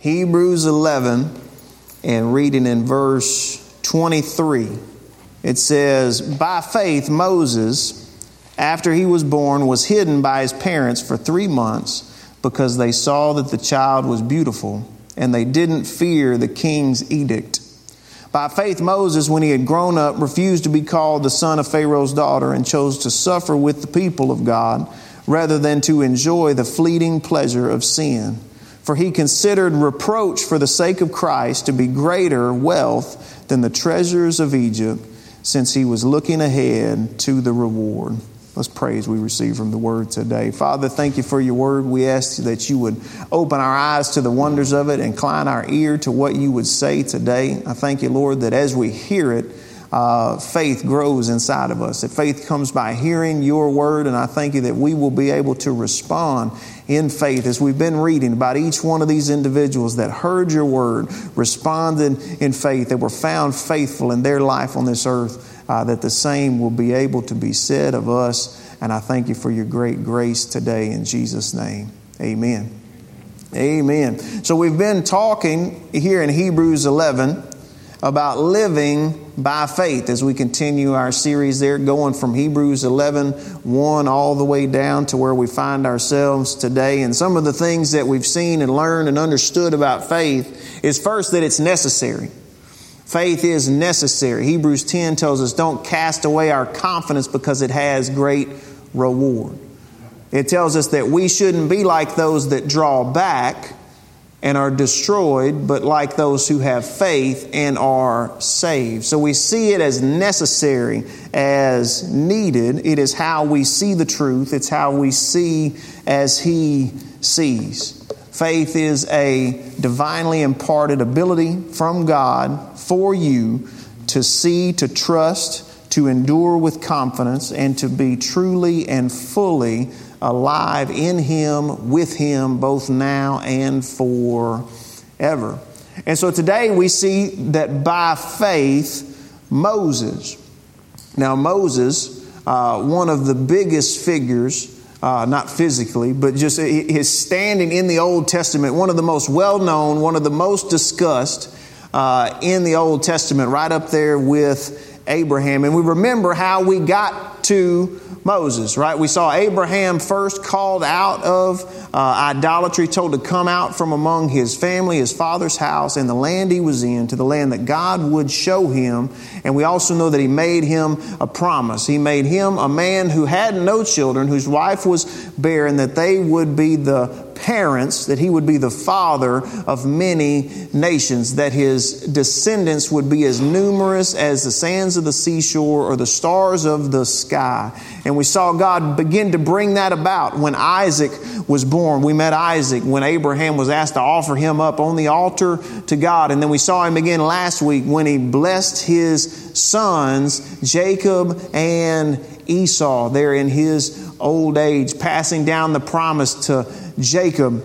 Hebrews 11 and reading in verse 23. It says, By faith, Moses, after he was born, was hidden by his parents for three months because they saw that the child was beautiful and they didn't fear the king's edict. By faith, Moses, when he had grown up, refused to be called the son of Pharaoh's daughter and chose to suffer with the people of God rather than to enjoy the fleeting pleasure of sin. For he considered reproach for the sake of Christ to be greater wealth than the treasures of Egypt, since he was looking ahead to the reward. Let's pray as we receive from the word today. Father, thank you for your word. We ask that you would open our eyes to the wonders of it, incline our ear to what you would say today. I thank you, Lord, that as we hear it, uh, faith grows inside of us. That faith comes by hearing your word, and I thank you that we will be able to respond in faith as we've been reading about each one of these individuals that heard your word, responded in faith, that were found faithful in their life on this earth, uh, that the same will be able to be said of us. And I thank you for your great grace today in Jesus' name. Amen. Amen. So we've been talking here in Hebrews 11 about living by faith as we continue our series there, going from Hebrews 11 1 all the way down to where we find ourselves today. And some of the things that we've seen and learned and understood about faith is first that it's necessary. Faith is necessary. Hebrews 10 tells us don't cast away our confidence because it has great reward. It tells us that we shouldn't be like those that draw back and are destroyed, but like those who have faith and are saved. So we see it as necessary, as needed. It is how we see the truth, it's how we see as He sees. Faith is a divinely imparted ability from God for you to see, to trust, to endure with confidence, and to be truly and fully alive in Him, with Him, both now and forever. And so today we see that by faith, Moses. Now, Moses, uh, one of the biggest figures, uh, not physically, but just his standing in the Old Testament, one of the most well known, one of the most discussed uh, in the Old Testament, right up there with Abraham. And we remember how we got to Moses, right? We saw Abraham first called out of uh, idolatry, told to come out from among his family, his father's house, and the land he was in, to the land that God would show him. And we also know that he made him a promise. He made him a man who had no children, whose wife was barren, that they would be the parents, that he would be the father of many nations, that his descendants would be as numerous as the sands of the seashore or the stars of the sky. And we saw God begin to bring that about when Isaac was born. We met Isaac when Abraham was asked to offer him up on the altar to God. And then we saw him again last week when he blessed his sons, Jacob and Esau, there in his old age, passing down the promise to Jacob,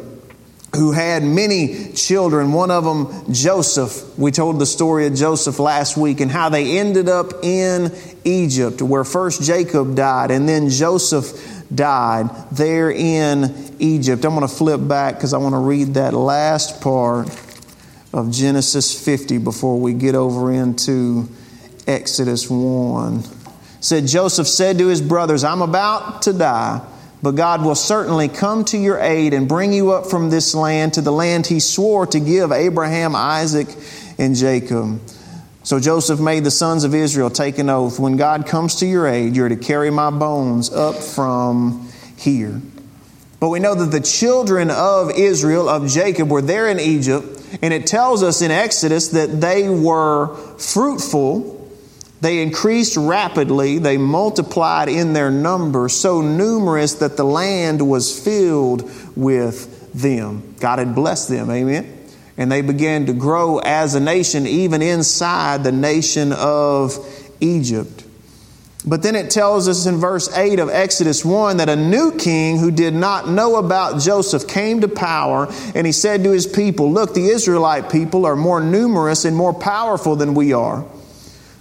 who had many children, one of them Joseph. We told the story of Joseph last week and how they ended up in Egypt, where first Jacob died and then Joseph died there in Egypt. I'm going to flip back because I want to read that last part of Genesis 50 before we get over into Exodus 1. said Joseph said to his brothers, I'm about to die but God will certainly come to your aid and bring you up from this land to the land he swore to give Abraham, Isaac, and Jacob. So Joseph made the sons of Israel take an oath when God comes to your aid, you're to carry my bones up from here. But we know that the children of Israel, of Jacob, were there in Egypt, and it tells us in Exodus that they were fruitful they increased rapidly, they multiplied in their number, so numerous that the land was filled with them. God had blessed them, amen? And they began to grow as a nation, even inside the nation of Egypt. But then it tells us in verse 8 of Exodus 1 that a new king who did not know about Joseph came to power, and he said to his people, Look, the Israelite people are more numerous and more powerful than we are.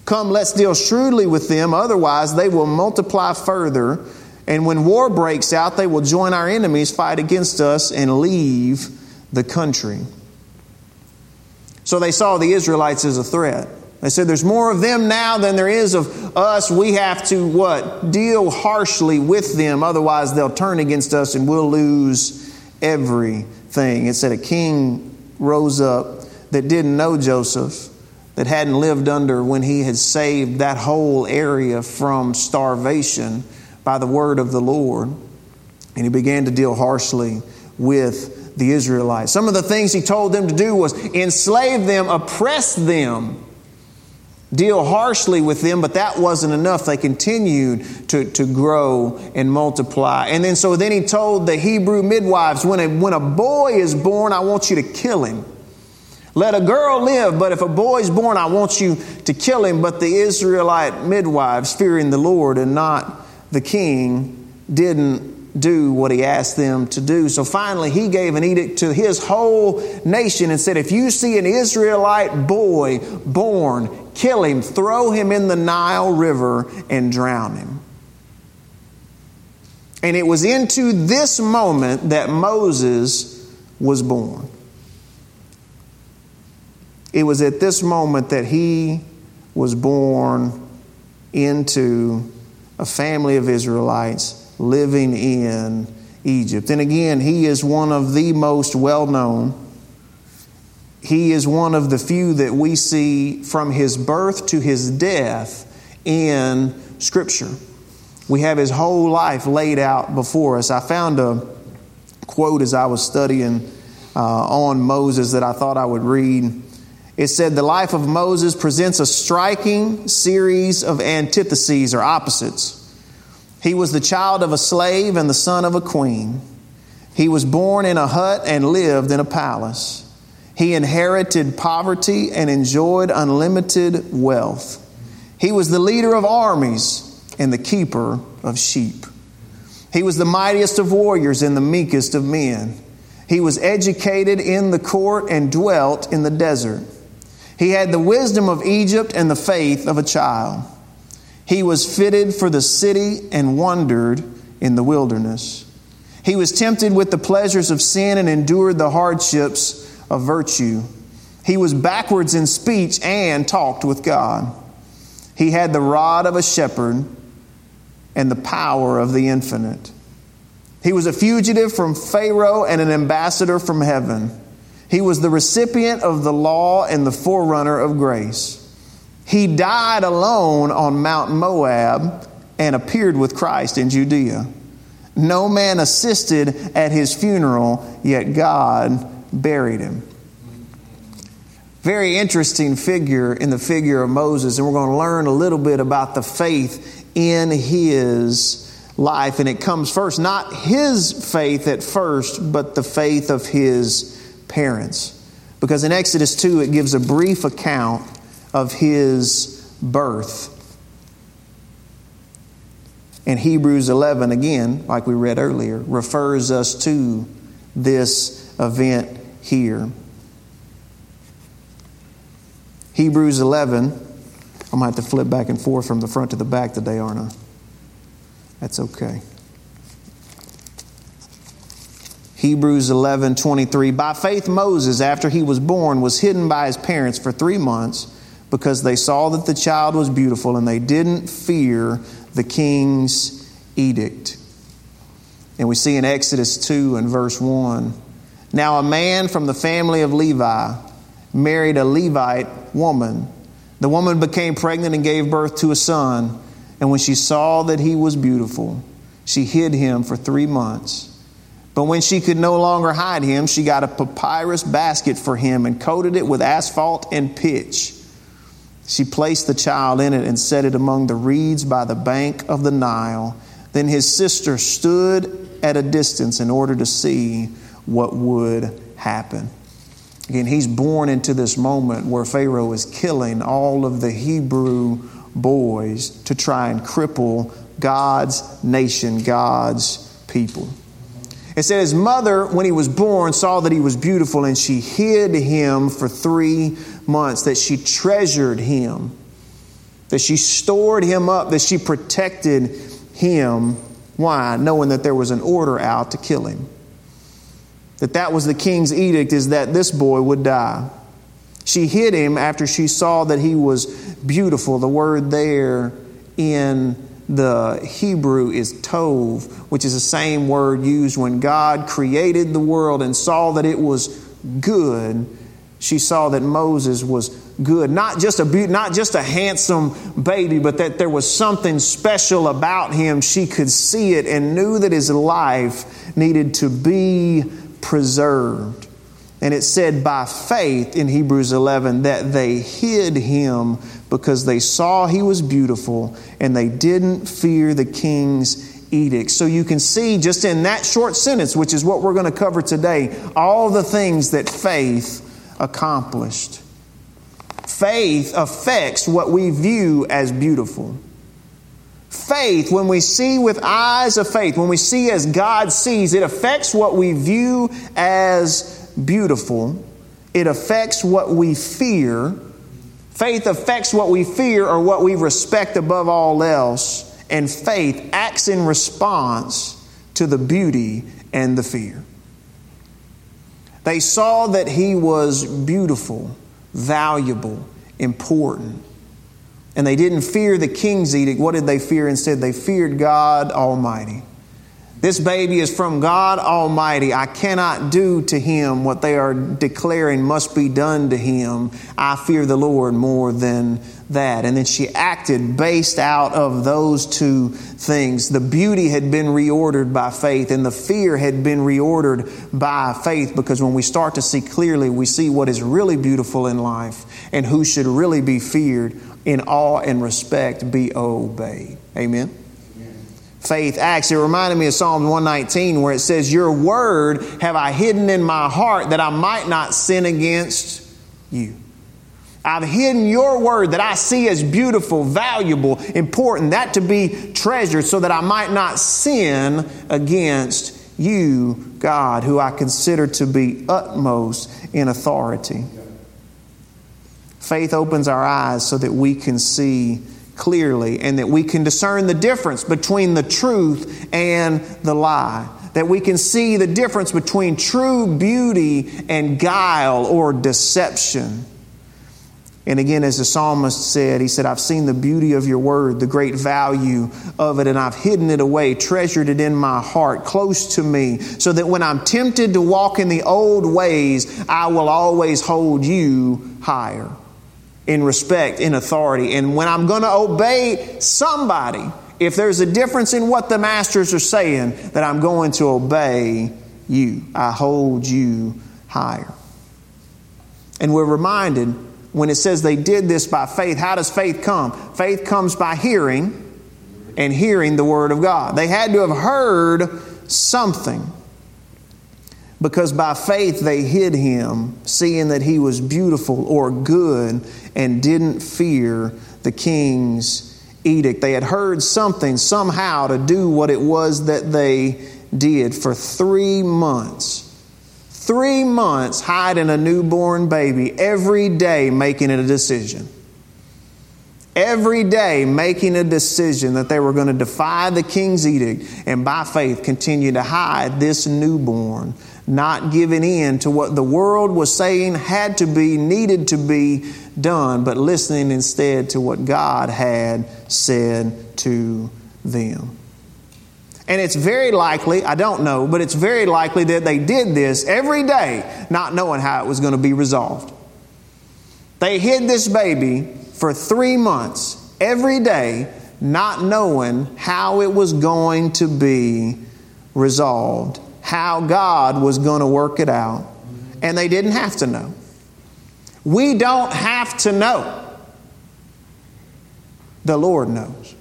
Come, let's deal shrewdly with them, otherwise, they will multiply further. And when war breaks out, they will join our enemies, fight against us, and leave the country. So they saw the Israelites as a threat. They said, There's more of them now than there is of us. We have to what? Deal harshly with them, otherwise they'll turn against us and we'll lose everything. It said a king rose up that didn't know Joseph, that hadn't lived under when he had saved that whole area from starvation by the word of the Lord. And he began to deal harshly with the Israelites. Some of the things he told them to do was enslave them, oppress them, deal harshly with them, but that wasn't enough. They continued to, to grow and multiply. And then so then he told the Hebrew midwives, when a, when a boy is born, I want you to kill him. Let a girl live, but if a boy is born, I want you to kill him. But the Israelite midwives, fearing the Lord and not the king, didn't do what he asked them to do. So finally, he gave an edict to his whole nation and said, If you see an Israelite boy born, kill him, throw him in the Nile River, and drown him. And it was into this moment that Moses was born. It was at this moment that he was born into a family of Israelites living in Egypt. And again, he is one of the most well known. He is one of the few that we see from his birth to his death in Scripture. We have his whole life laid out before us. I found a quote as I was studying uh, on Moses that I thought I would read. It said, The life of Moses presents a striking series of antitheses or opposites. He was the child of a slave and the son of a queen. He was born in a hut and lived in a palace. He inherited poverty and enjoyed unlimited wealth. He was the leader of armies and the keeper of sheep. He was the mightiest of warriors and the meekest of men. He was educated in the court and dwelt in the desert. He had the wisdom of Egypt and the faith of a child. He was fitted for the city and wandered in the wilderness. He was tempted with the pleasures of sin and endured the hardships of virtue. He was backwards in speech and talked with God. He had the rod of a shepherd and the power of the infinite. He was a fugitive from Pharaoh and an ambassador from heaven. He was the recipient of the law and the forerunner of grace. He died alone on Mount Moab and appeared with Christ in Judea. No man assisted at his funeral, yet God buried him. Very interesting figure in the figure of Moses, and we're going to learn a little bit about the faith in his life. And it comes first, not his faith at first, but the faith of his parents. Because in Exodus 2, it gives a brief account of his birth. And Hebrews 11, again, like we read earlier, refers us to this event here. Hebrews 11, I'm going to have to flip back and forth from the front to the back today, aren't I? That's okay. Hebrews 11 23. By faith, Moses, after he was born, was hidden by his parents for three months because they saw that the child was beautiful and they didn't fear the king's edict. And we see in Exodus 2 and verse 1 Now a man from the family of Levi married a Levite woman. The woman became pregnant and gave birth to a son. And when she saw that he was beautiful, she hid him for three months. But when she could no longer hide him, she got a papyrus basket for him and coated it with asphalt and pitch. She placed the child in it and set it among the reeds by the bank of the Nile. Then his sister stood at a distance in order to see what would happen. Again, he's born into this moment where Pharaoh is killing all of the Hebrew boys to try and cripple God's nation, God's people. It said his mother, when he was born, saw that he was beautiful and she hid him for three months, that she treasured him, that she stored him up, that she protected him. Why? Knowing that there was an order out to kill him. That that was the king's edict is that this boy would die. She hid him after she saw that he was beautiful. The word there in the Hebrew is tov, which is the same word used when God created the world and saw that it was good. She saw that Moses was good, not just a not just a handsome baby, but that there was something special about him. She could see it and knew that his life needed to be preserved. And it said by faith in Hebrews 11 that they hid him because they saw he was beautiful and they didn't fear the king's edict. So you can see just in that short sentence, which is what we're going to cover today, all the things that faith accomplished. Faith affects what we view as beautiful. Faith, when we see with eyes of faith, when we see as God sees, it affects what we view as beautiful. It affects what we fear. Faith affects what we fear or what we respect above all else. And faith acts in response to the beauty and the fear. They saw that he was beautiful, valuable, important. And they didn't fear the king's edict. What did they fear instead? They feared God Almighty. This baby is from God Almighty. I cannot do to him what they are declaring must be done to him. I fear the Lord more than that. And then she acted based out of those two things. The beauty had been reordered by faith, and the fear had been reordered by faith because when we start to see clearly, we see what is really beautiful in life and who should really be feared in awe and respect, be obeyed. Amen faith acts. It reminded me of Psalm 119 where it says, Your word have I hidden in my heart that I might not sin against you. I've hidden your word that I see as beautiful, valuable, important, that to be treasured so that I might not sin against you, God, who I consider to be utmost in authority. Faith opens our eyes so that we can see clearly and that we can discern the difference between the truth and the lie. That we can see the difference between true beauty and guile or deception. And again, as the psalmist said, he said, I've seen the beauty of your word, the great value of it, and I've hidden it away, treasured it in my heart, close to me, so that when I'm tempted to walk in the old ways, I will always hold you higher in respect, in authority. And when I'm going to obey somebody, if there's a difference in what the masters are saying, that I'm going to obey you. I hold you higher. And we're reminded when it says they did this by faith, how does faith come? Faith comes by hearing and hearing the Word of God. They had to have heard something because by faith they hid him, seeing that he was beautiful or good and didn't fear the king's edict. They had heard something somehow to do what it was that they did for three months. Three months hiding a newborn baby, every day making it a decision. Every day making a decision that they were going to defy the king's edict and by faith continue to hide this newborn not giving in to what the world was saying had to be, needed to be done, but listening instead to what God had said to them. And it's very likely, I don't know, but it's very likely that they did this every day, not knowing how it was going to be resolved. They hid this baby for three months, every day, not knowing how it was going to be resolved how God was going to work it out, and they didn't have to know. We don't have to know. The Lord knows.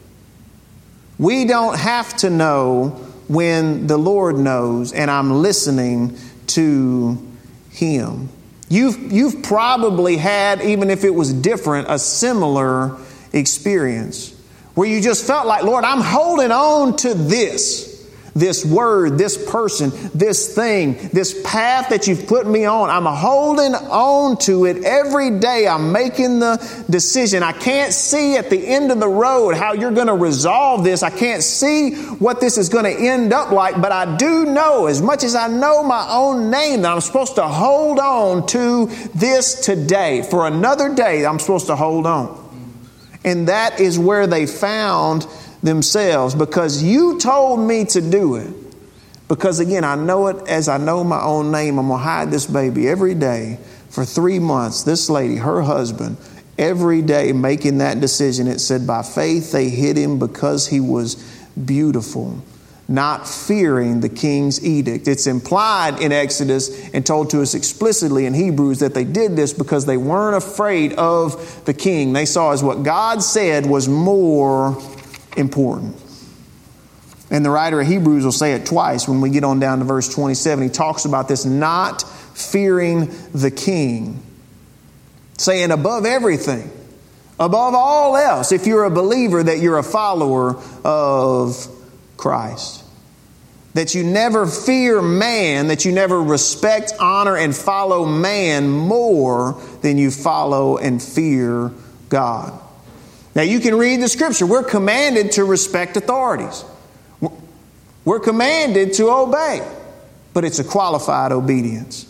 We don't have to know when the Lord knows, and I'm listening to Him. You've, you've probably had, even if it was different, a similar experience where you just felt like, Lord, I'm holding on to this. This word, this person, this thing, this path that you've put me on. I'm holding on to it every day. I'm making the decision. I can't see at the end of the road how you're going to resolve this. I can't see what this is going to end up like, but I do know, as much as I know my own name, that I'm supposed to hold on to this today. For another day, I'm supposed to hold on. And that is where they found themselves because you told me to do it. Because again, I know it as I know my own name. I'm going to hide this baby every day for three months. This lady, her husband, every day making that decision. It said, by faith they hid him because he was beautiful, not fearing the king's edict. It's implied in Exodus and told to us explicitly in Hebrews that they did this because they weren't afraid of the king. They saw as what God said was more important. And the writer of Hebrews will say it twice when we get on down to verse 27. He talks about this not fearing the king, saying above everything, above all else, if you're a believer, that you're a follower of Christ. That you never fear man, that you never respect, honor, and follow man more than you follow and fear God. Now, you can read the scripture. We're commanded to respect authorities, we're commanded to obey, but it's a qualified obedience.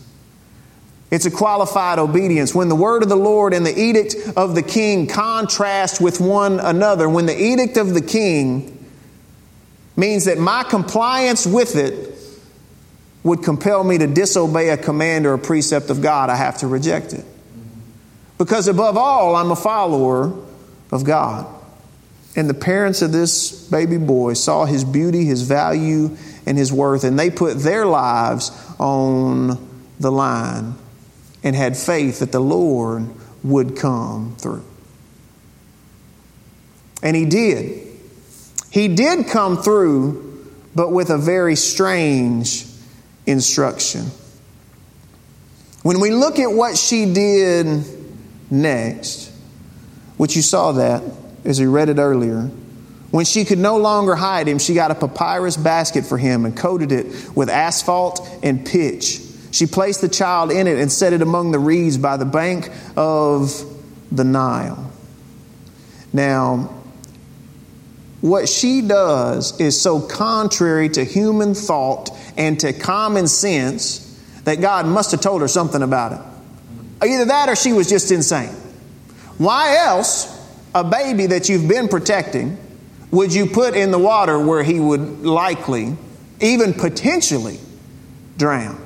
It's a qualified obedience. When the word of the Lord and the edict of the king contrast with one another, when the edict of the king means that my compliance with it would compel me to disobey a command or a precept of God, I have to reject it. Because above all, I'm a follower of God. And the parents of this baby boy saw his beauty, his value, and his worth, and they put their lives on the line and had faith that the Lord would come through. And he did. He did come through, but with a very strange instruction. When we look at what she did next, which you saw that as we read it earlier. When she could no longer hide him, she got a papyrus basket for him and coated it with asphalt and pitch. She placed the child in it and set it among the reeds by the bank of the Nile. Now, what she does is so contrary to human thought and to common sense that God must have told her something about it. Either that or she was just insane. Why else, a baby that you've been protecting, would you put in the water where he would likely, even potentially, drown?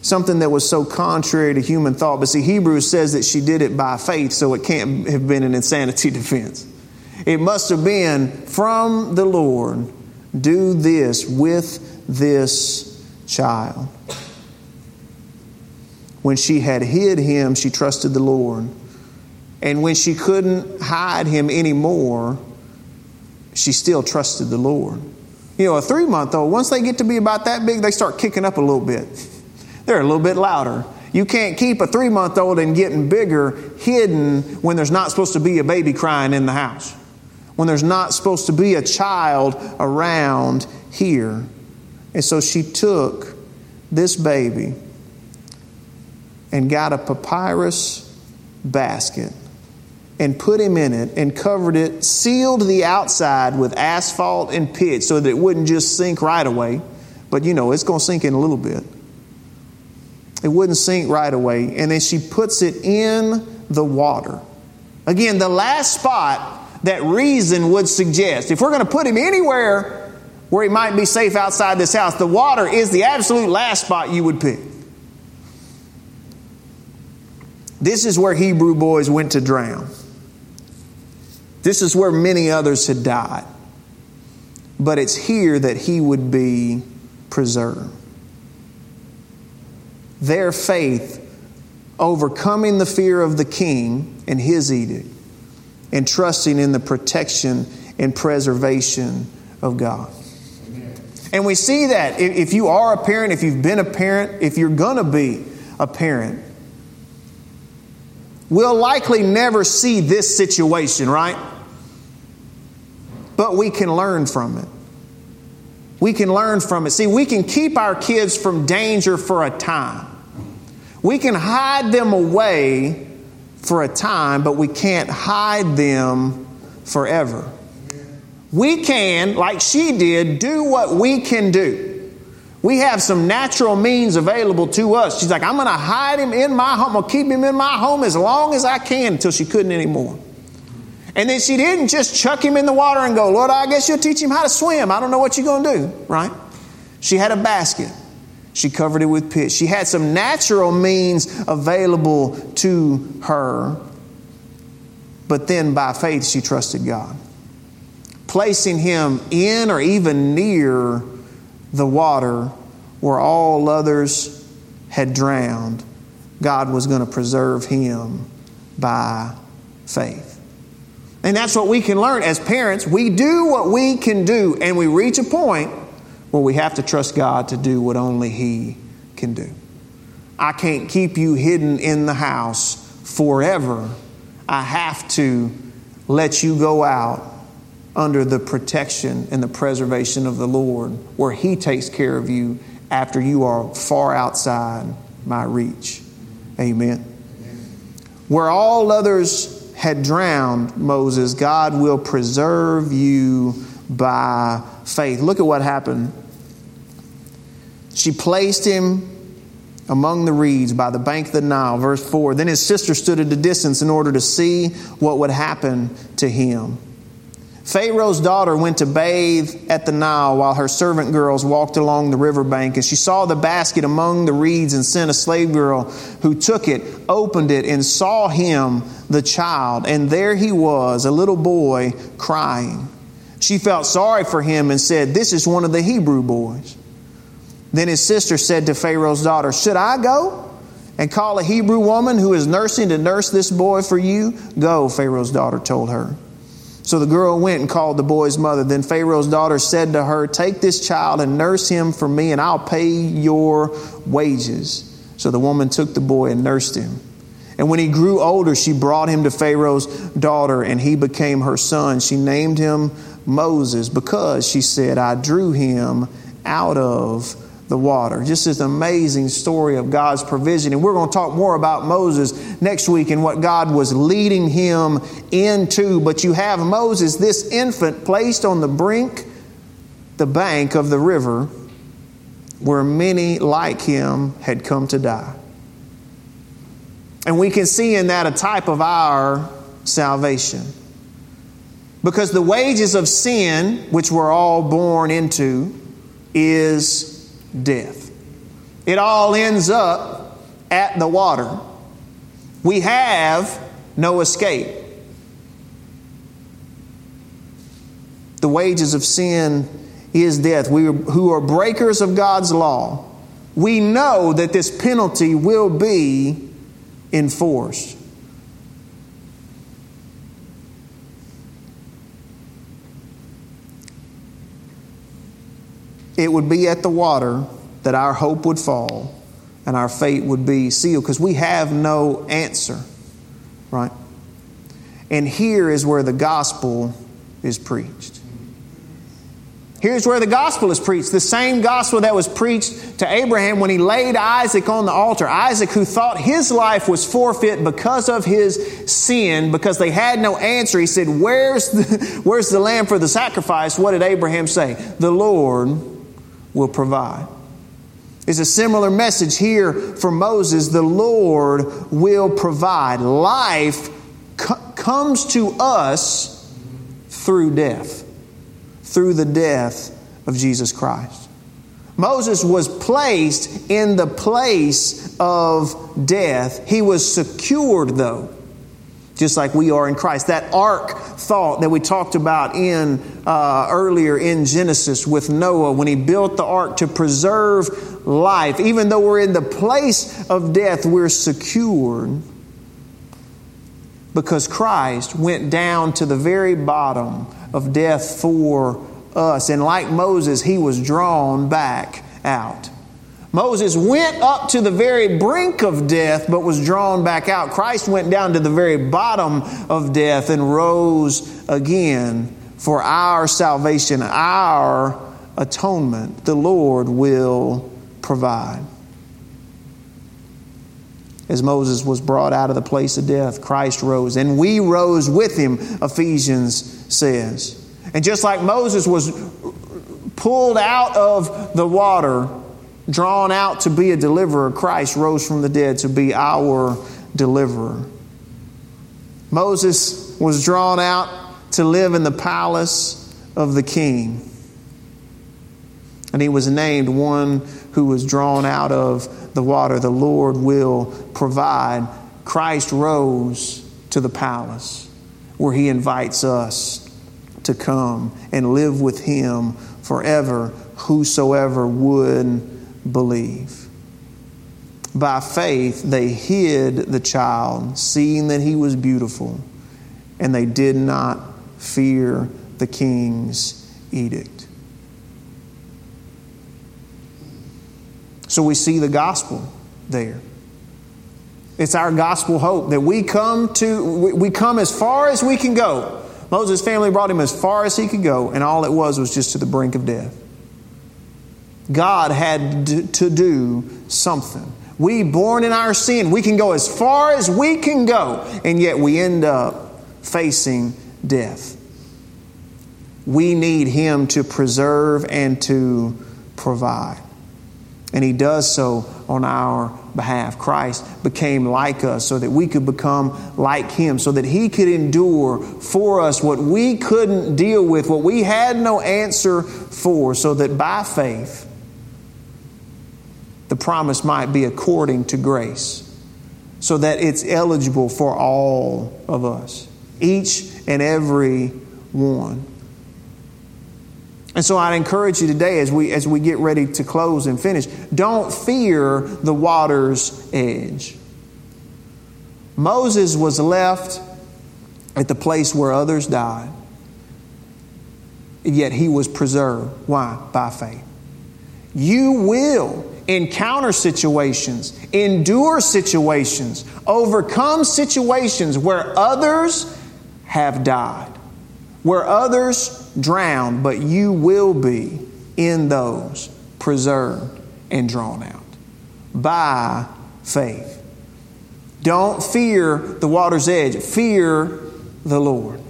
Something that was so contrary to human thought. But see, Hebrews says that she did it by faith, so it can't have been an insanity defense. It must have been from the Lord do this with this child. When she had hid him, she trusted the Lord and when she couldn't hide him anymore, she still trusted the Lord. You know, a three month old, once they get to be about that big, they start kicking up a little bit. They're a little bit louder. You can't keep a three month old and getting bigger hidden when there's not supposed to be a baby crying in the house, when there's not supposed to be a child around here. And so she took this baby and got a papyrus basket and put him in it and covered it, sealed the outside with asphalt and pitch so that it wouldn't just sink right away. But you know, it's going to sink in a little bit. It wouldn't sink right away. And then she puts it in the water. Again, the last spot that reason would suggest. If we're going to put him anywhere where he might be safe outside this house, the water is the absolute last spot you would pick. This is where Hebrew boys went to drown. This is where many others had died. But it's here that he would be preserved. Their faith overcoming the fear of the king and his edict and trusting in the protection and preservation of God. And we see that if you are a parent, if you've been a parent, if you're going to be a parent, we'll likely never see this situation, right? But we can learn from it. we can learn from it. See, we can keep our kids from danger for a time. We can hide them away for a time, but we can't hide them forever. We can, like she did, do what we can do. We have some natural means available to us. She's like, I'm going to hide him in my home. I'm going to keep him in my home as long as I can until she couldn't anymore. And then she didn't just chuck him in the water and go, Lord, I guess you'll teach him how to swim. I don't know what you're going to do, right? She had a basket. She covered it with pitch. She had some natural means available to her. But then by faith, she trusted God, placing him in or even near the water where all others had drowned. God was going to preserve him by faith. And that's what we can learn as parents. We do what we can do, and we reach a point where we have to trust God to do what only He can do. I can't keep you hidden in the house forever. I have to let you go out under the protection and the preservation of the Lord, where He takes care of you after you are far outside my reach. Amen. Where all others had drowned Moses, God will preserve you by faith. Look at what happened. She placed him among the reeds by the bank of the Nile. Verse 4 Then his sister stood at a distance in order to see what would happen to him. Pharaoh's daughter went to bathe at the Nile while her servant girls walked along the riverbank, and she saw the basket among the reeds and sent a slave girl who took it, opened it, and saw him, the child, and there he was, a little boy, crying. She felt sorry for him and said, This is one of the Hebrew boys. Then his sister said to Pharaoh's daughter, Should I go and call a Hebrew woman who is nursing to nurse this boy for you? Go, Pharaoh's daughter told her. So the girl went and called the boy's mother. Then Pharaoh's daughter said to her, Take this child and nurse him for me, and I'll pay your wages. So the woman took the boy and nursed him. And when he grew older, she brought him to Pharaoh's daughter, and he became her son. She named him Moses because, she said, I drew him out of the water. Just this amazing story of God's provision. And we're going to talk more about Moses next week and what God was leading him into. But you have Moses, this infant, placed on the brink, the bank of the river, where many like him had come to die. And we can see in that a type of our salvation. Because the wages of sin, which we're all born into, is death. It all ends up at the water. We have no escape. The wages of sin is death. We who are breakers of God's law, we know that this penalty will be enforced. It would be at the water that our hope would fall and our fate would be sealed because we have no answer, right? And here is where the gospel is preached. Here's where the gospel is preached. The same gospel that was preached to Abraham when he laid Isaac on the altar. Isaac, who thought his life was forfeit because of his sin, because they had no answer. He said, Where's the, where's the lamb for the sacrifice? What did Abraham say? The Lord will provide. It's a similar message here for Moses. The Lord will provide. Life co- comes to us through death, through the death of Jesus Christ. Moses was placed in the place of death. He was secured, though just like we are in Christ. That ark thought that we talked about in uh, earlier in Genesis with Noah when he built the ark to preserve life. Even though we're in the place of death, we're secured because Christ went down to the very bottom of death for us. And like Moses, he was drawn back out. Moses went up to the very brink of death, but was drawn back out. Christ went down to the very bottom of death and rose again for our salvation, our atonement, the Lord will provide. As Moses was brought out of the place of death, Christ rose, and we rose with him, Ephesians says. And just like Moses was pulled out of the water, drawn out to be a deliverer, Christ rose from the dead to be our deliverer. Moses was drawn out to live in the palace of the king. And he was named one who was drawn out of the water. The Lord will provide. Christ rose to the palace where he invites us to come and live with him forever, whosoever would believe. By faith, they hid the child, seeing that he was beautiful, and they did not fear the king's edict. So we see the gospel there. It's our gospel hope that we come to we come as far as we can go. Moses' family brought him as far as he could go, and all it was was just to the brink of death. God had to do something. We born in our sin, we can go as far as we can go, and yet we end up facing death. We need Him to preserve and to provide. And He does so on our behalf. Christ became like us so that we could become like Him, so that He could endure for us what we couldn't deal with, what we had no answer for, so that by faith, the promise might be according to grace, so that it's eligible for all of us, each and every one. And so I'd encourage you today as we, as we get ready to close and finish, don't fear the water's edge. Moses was left at the place where others died, yet he was preserved. Why? By faith. You will encounter situations, endure situations, overcome situations where others have died, where others drowned, but you will be in those preserved and drawn out by faith. Don't fear the water's edge, fear the Lord.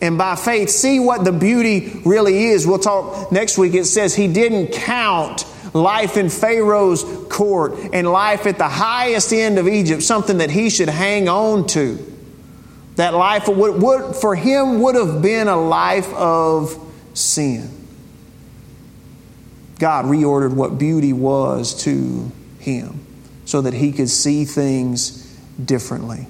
And by faith, see what the beauty really is. We'll talk next week. It says he didn't count life in Pharaoh's court and life at the highest end of Egypt something that he should hang on to. That life would, would, for him would have been a life of sin. God reordered what beauty was to him so that he could see things differently.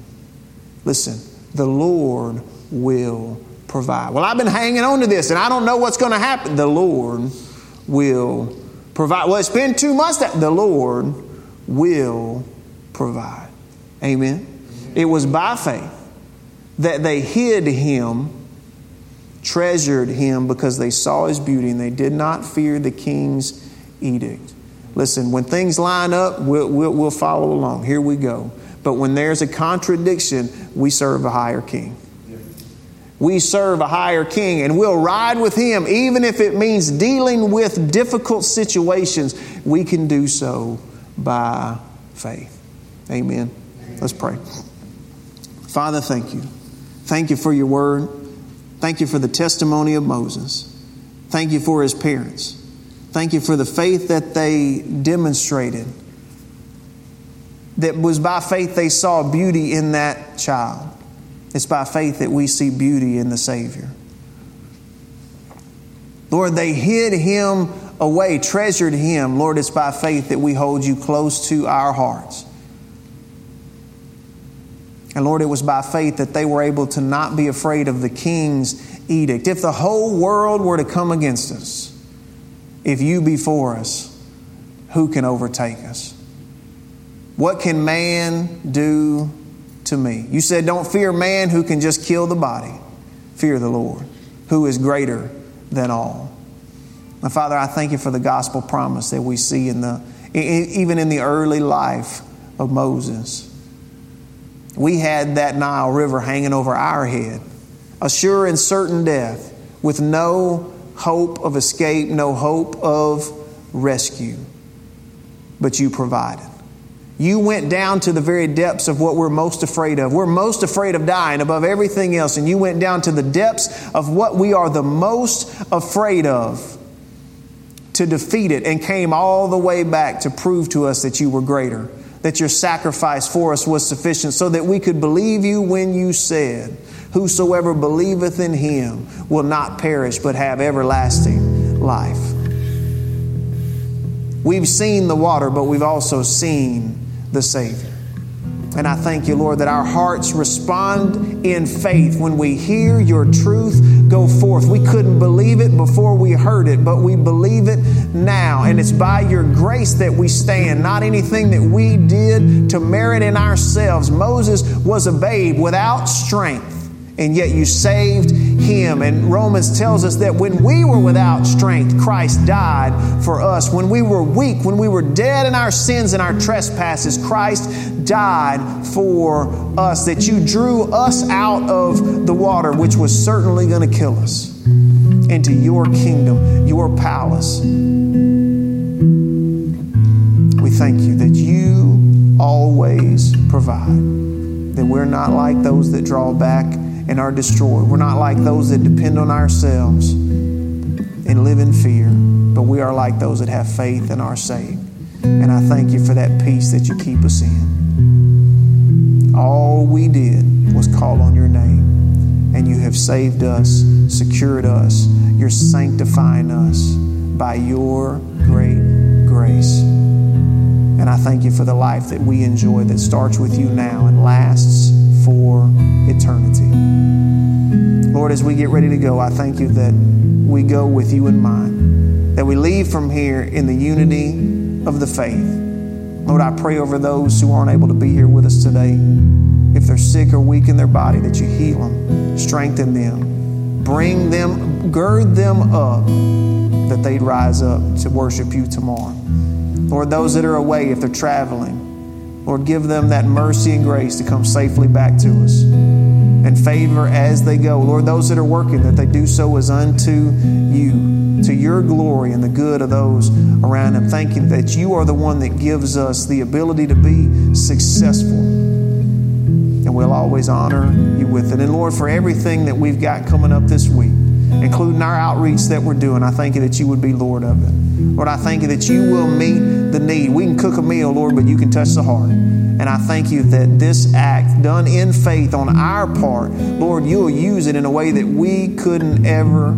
Listen, the Lord will provide. Well, I've been hanging on to this and I don't know what's going to happen. The Lord will provide. Well, it's been two months that the Lord will provide. Amen. It was by faith that they hid him, treasured him because they saw his beauty and they did not fear the king's edict. Listen, when things line up, we'll, we'll, we'll follow along. Here we go. But when there's a contradiction, we serve a higher king. We serve a higher king and we'll ride with him, even if it means dealing with difficult situations. We can do so by faith. Amen. Let's pray. Father, thank you. Thank you for your word. Thank you for the testimony of Moses. Thank you for his parents. Thank you for the faith that they demonstrated. That was by faith they saw beauty in that child. It's by faith that we see beauty in the Savior. Lord, they hid him away, treasured him. Lord, it's by faith that we hold you close to our hearts. And Lord, it was by faith that they were able to not be afraid of the king's edict. If the whole world were to come against us, if you be for us, who can overtake us? What can man do to me? You said, Don't fear man who can just kill the body. Fear the Lord, who is greater than all. My Father, I thank you for the gospel promise that we see in the, even in the early life of Moses we had that Nile River hanging over our head, a sure and certain death with no hope of escape, no hope of rescue. But you provided. You went down to the very depths of what we're most afraid of. We're most afraid of dying above everything else, and you went down to the depths of what we are the most afraid of to defeat it and came all the way back to prove to us that you were greater, that your sacrifice for us was sufficient, so that we could believe you when you said, Whosoever believeth in him will not perish but have everlasting life. We've seen the water, but we've also seen the Savior. And I thank you, Lord, that our hearts respond in faith when we hear your truth go forth. We couldn't believe it before we heard it, but we believe it now. And it's by your grace that we stand, not anything that we did to merit in ourselves. Moses was a babe without strength and yet you saved him. And Romans tells us that when we were without strength, Christ died for us. When we were weak, when we were dead in our sins and our trespasses, Christ died for us. That you drew us out of the water, which was certainly going to kill us, into your kingdom, your palace. We thank you that you always provide, that we're not like those that draw back and are destroyed. We're not like those that depend on ourselves and live in fear, but we are like those that have faith and are saved. And I thank you for that peace that you keep us in. All we did was call on your name, and you have saved us, secured us, you're sanctifying us by your great grace. And I thank you for the life that we enjoy that starts with you now and lasts for eternity. Lord, as we get ready to go, I thank you that we go with you in mind, that we leave from here in the unity of the faith. Lord, I pray over those who aren't able to be here with us today. If they're sick or weak in their body, that you heal them, strengthen them, bring them, gird them up, that they'd rise up to worship you tomorrow. Lord, those that are away, if they're traveling, Lord, give them that mercy and grace to come safely back to us and favor as they go. Lord, those that are working, that they do so as unto you, to your glory and the good of those around them. Thank you that you are the one that gives us the ability to be successful. And we'll always honor you with it. And Lord, for everything that we've got coming up this week, including our outreach that we're doing, I thank you that you would be Lord of it. Lord, I thank you that you will meet the need. We can cook a meal, Lord, but you can touch the heart. And I thank you that this act done in faith on our part, Lord, you'll use it in a way that we couldn't ever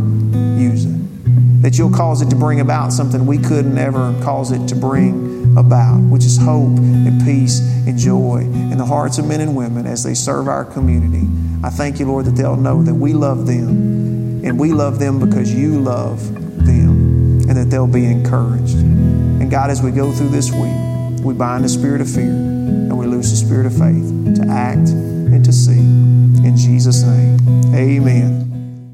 use it. That you'll cause it to bring about something we couldn't ever cause it to bring about, which is hope and peace and joy in the hearts of men and women as they serve our community. I thank you, Lord, that they'll know that we love them and we love them because you love them and that they'll be encouraged. And God, as we go through this week, we bind the spirit of fear us the spirit of faith to act and to see. In Jesus' name, amen.